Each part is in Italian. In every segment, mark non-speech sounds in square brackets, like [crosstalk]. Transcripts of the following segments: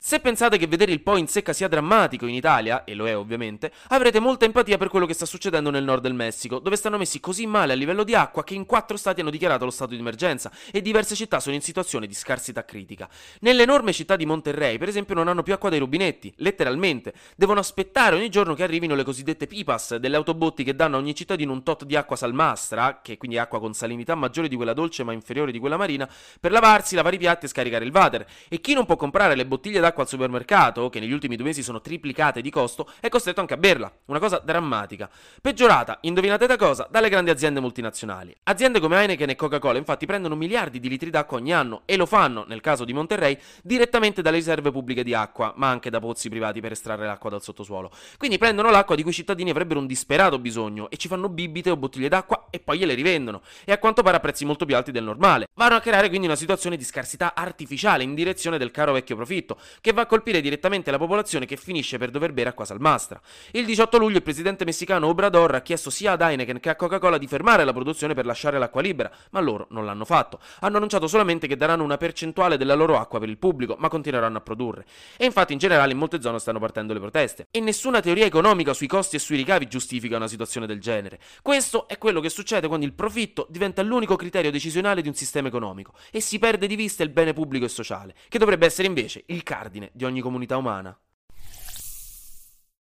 Se pensate che vedere il po' in secca sia drammatico in Italia, e lo è ovviamente, avrete molta empatia per quello che sta succedendo nel nord del Messico, dove stanno messi così male a livello di acqua che in quattro stati hanno dichiarato lo stato di emergenza e diverse città sono in situazione di scarsità critica. Nell'enorme città di Monterrey, per esempio, non hanno più acqua dai rubinetti, letteralmente. Devono aspettare ogni giorno che arrivino le cosiddette pipas, delle autobotti che danno a ogni cittadino un tot di acqua salmastra, che quindi è acqua con salinità maggiore di quella dolce ma inferiore di quella marina, per lavarsi, lavare i piatti e scaricare il water. E chi non può comprare le bottiglie d'acqua al supermercato, che negli ultimi due mesi sono triplicate di costo, è costretto anche a berla. Una cosa drammatica. Peggiorata, indovinate da cosa? Dalle grandi aziende multinazionali. Aziende come Heineken e Coca-Cola infatti prendono miliardi di litri d'acqua ogni anno e lo fanno, nel caso di Monterrey, direttamente dalle riserve pubbliche di acqua, ma anche da pozzi privati per estrarre l'acqua dal sottosuolo. Quindi prendono l'acqua di cui i cittadini avrebbero un disperato bisogno e ci fanno bibite o bottiglie d'acqua e poi gliele rivendono. E a quanto pare a prezzi molto più alti del normale. Vanno a creare quindi una situazione di scarsità artificiale in direzione del caro vecchio profitto, che va a colpire direttamente la popolazione che finisce per dover bere acqua salmastra. Il 18 luglio il presidente messicano Obrador ha chiesto sia ad Heineken che a Coca-Cola di fermare la produzione per lasciare l'acqua libera, ma loro non l'hanno fatto. Hanno annunciato solamente che daranno una percentuale della loro acqua per il pubblico, ma continueranno a produrre. E infatti in generale in molte zone stanno partendo le proteste. E nessuna teoria economica sui costi e sui ricavi giustifica una situazione del genere. Questo è quello che succede quando il profitto diventa l'unico criterio decisionale di un sistema economico e si perde di vista il bene pubblico e sociale, che dovrebbe essere invece il cardine di ogni comunità umana.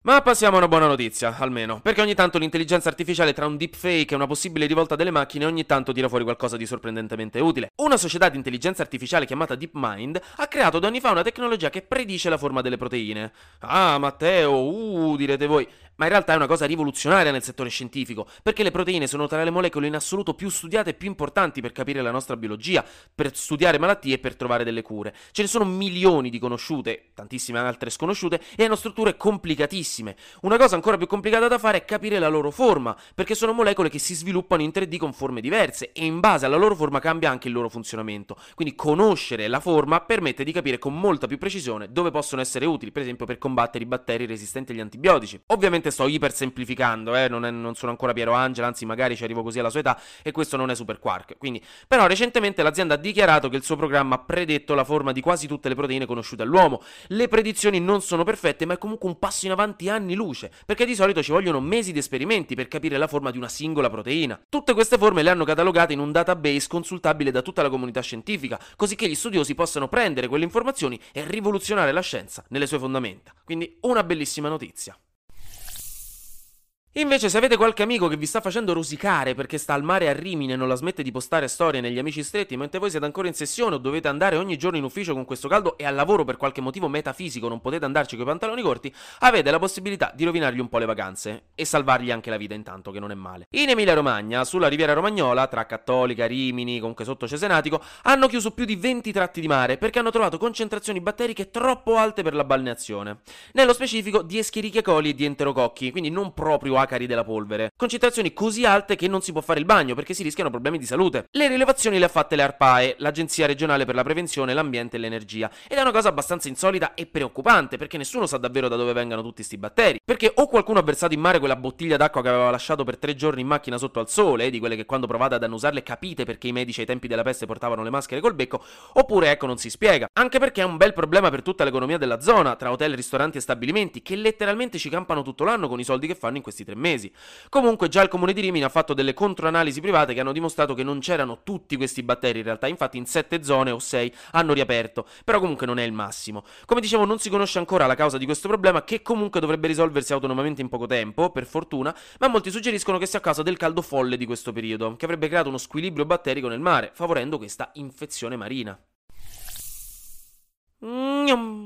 Ma passiamo a una buona notizia, almeno, perché ogni tanto l'intelligenza artificiale tra un deepfake e una possibile rivolta delle macchine ogni tanto tira fuori qualcosa di sorprendentemente utile. Una società di intelligenza artificiale chiamata DeepMind ha creato da anni fa una tecnologia che predice la forma delle proteine. Ah, Matteo, uh, direte voi ma in realtà è una cosa rivoluzionaria nel settore scientifico, perché le proteine sono tra le molecole in assoluto più studiate e più importanti per capire la nostra biologia, per studiare malattie e per trovare delle cure. Ce ne sono milioni di conosciute, tantissime altre sconosciute, e hanno strutture complicatissime. Una cosa ancora più complicata da fare è capire la loro forma, perché sono molecole che si sviluppano in 3D con forme diverse e in base alla loro forma cambia anche il loro funzionamento. Quindi conoscere la forma permette di capire con molta più precisione dove possono essere utili, per esempio per combattere i batteri resistenti agli antibiotici. Ovviamente Ovviamente sto ipersemplificando, eh? non, è, non, sono ancora Piero Angela, anzi magari ci arrivo così alla sua età e questo non è Super Quark. Quindi, però recentemente l'azienda ha dichiarato che il suo programma ha predetto la forma di quasi tutte le proteine conosciute all'uomo. Le predizioni non sono perfette, ma è comunque un passo in avanti anni luce, perché di solito ci vogliono mesi di esperimenti per capire la forma di una singola proteina. Tutte queste forme le hanno catalogate in un database consultabile da tutta la comunità scientifica, così che gli studiosi possano prendere quelle informazioni e rivoluzionare la scienza nelle sue fondamenta. Quindi una bellissima notizia. Invece se avete qualche amico che vi sta facendo rosicare perché sta al mare a Rimini e non la smette di postare storie negli amici stretti mentre voi siete ancora in sessione o dovete andare ogni giorno in ufficio con questo caldo e al lavoro per qualche motivo metafisico non potete andarci con i pantaloni corti, avete la possibilità di rovinargli un po' le vacanze e salvargli anche la vita intanto che non è male. In Emilia Romagna, sulla riviera romagnola, tra Cattolica, Rimini, comunque sotto Cesenatico, hanno chiuso più di 20 tratti di mare perché hanno trovato concentrazioni batteriche troppo alte per la balneazione. Nello specifico di Escherichia coli e di enterococchi, quindi non proprio acari della polvere. Concentrazioni così alte che non si può fare il bagno perché si rischiano problemi di salute. Le rilevazioni le ha fatte le ARPAE, l'Agenzia regionale per la prevenzione, l'ambiente e l'energia. Ed è una cosa abbastanza insolita e preoccupante perché nessuno sa davvero da dove vengano tutti questi batteri. Perché o qualcuno ha versato in mare quella bottiglia d'acqua che aveva lasciato per tre giorni in macchina sotto al sole, di quelle che quando provate ad annusarle capite perché i medici ai tempi della peste portavano le maschere col becco, oppure ecco non si spiega. Anche perché è un bel problema per tutta l'economia della zona, tra hotel, ristoranti e stabilimenti, che letteralmente ci campano tutto l'anno con i soldi che fanno in questi tre mesi. Comunque già il comune di Rimini ha fatto delle controanalisi private che hanno dimostrato che non c'erano tutti questi batteri in realtà, infatti in sette zone o sei hanno riaperto, però comunque non è il massimo. Come dicevo non si conosce ancora la causa di questo problema che comunque dovrebbe risolversi autonomamente in poco tempo, per fortuna, ma molti suggeriscono che sia a causa del caldo folle di questo periodo, che avrebbe creato uno squilibrio batterico nel mare, favorendo questa infezione marina. Mm-hmm.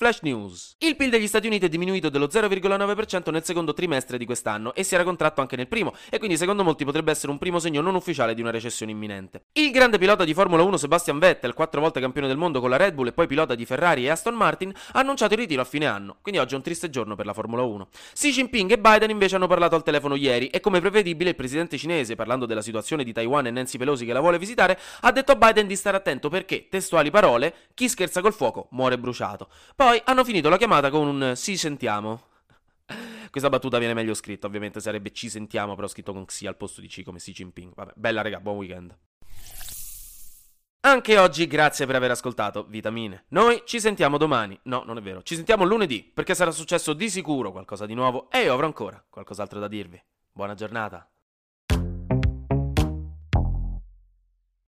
Flash News. Il PIL degli Stati Uniti è diminuito dello 0,9% nel secondo trimestre di quest'anno e si era contratto anche nel primo, e quindi secondo molti potrebbe essere un primo segno non ufficiale di una recessione imminente. Il grande pilota di Formula 1 Sebastian Vettel, quattro volte campione del mondo con la Red Bull e poi pilota di Ferrari e Aston Martin, ha annunciato il ritiro a fine anno, quindi oggi è un triste giorno per la Formula 1. Xi Jinping e Biden invece hanno parlato al telefono ieri e come prevedibile il presidente cinese, parlando della situazione di Taiwan e Nancy Pelosi che la vuole visitare, ha detto a Biden di stare attento perché, testuali parole, chi scherza col fuoco muore bruciato. Poi hanno finito la chiamata con un sì sentiamo. [laughs] Questa battuta viene meglio scritta, ovviamente sarebbe ci sentiamo, però scritto con Xi al posto di C come Xi Jinping. Vabbè, bella raga, buon weekend. Anche oggi grazie per aver ascoltato Vitamine. Noi ci sentiamo domani. No, non è vero. Ci sentiamo lunedì perché sarà successo di sicuro qualcosa di nuovo e io avrò ancora qualcos'altro da dirvi. Buona giornata.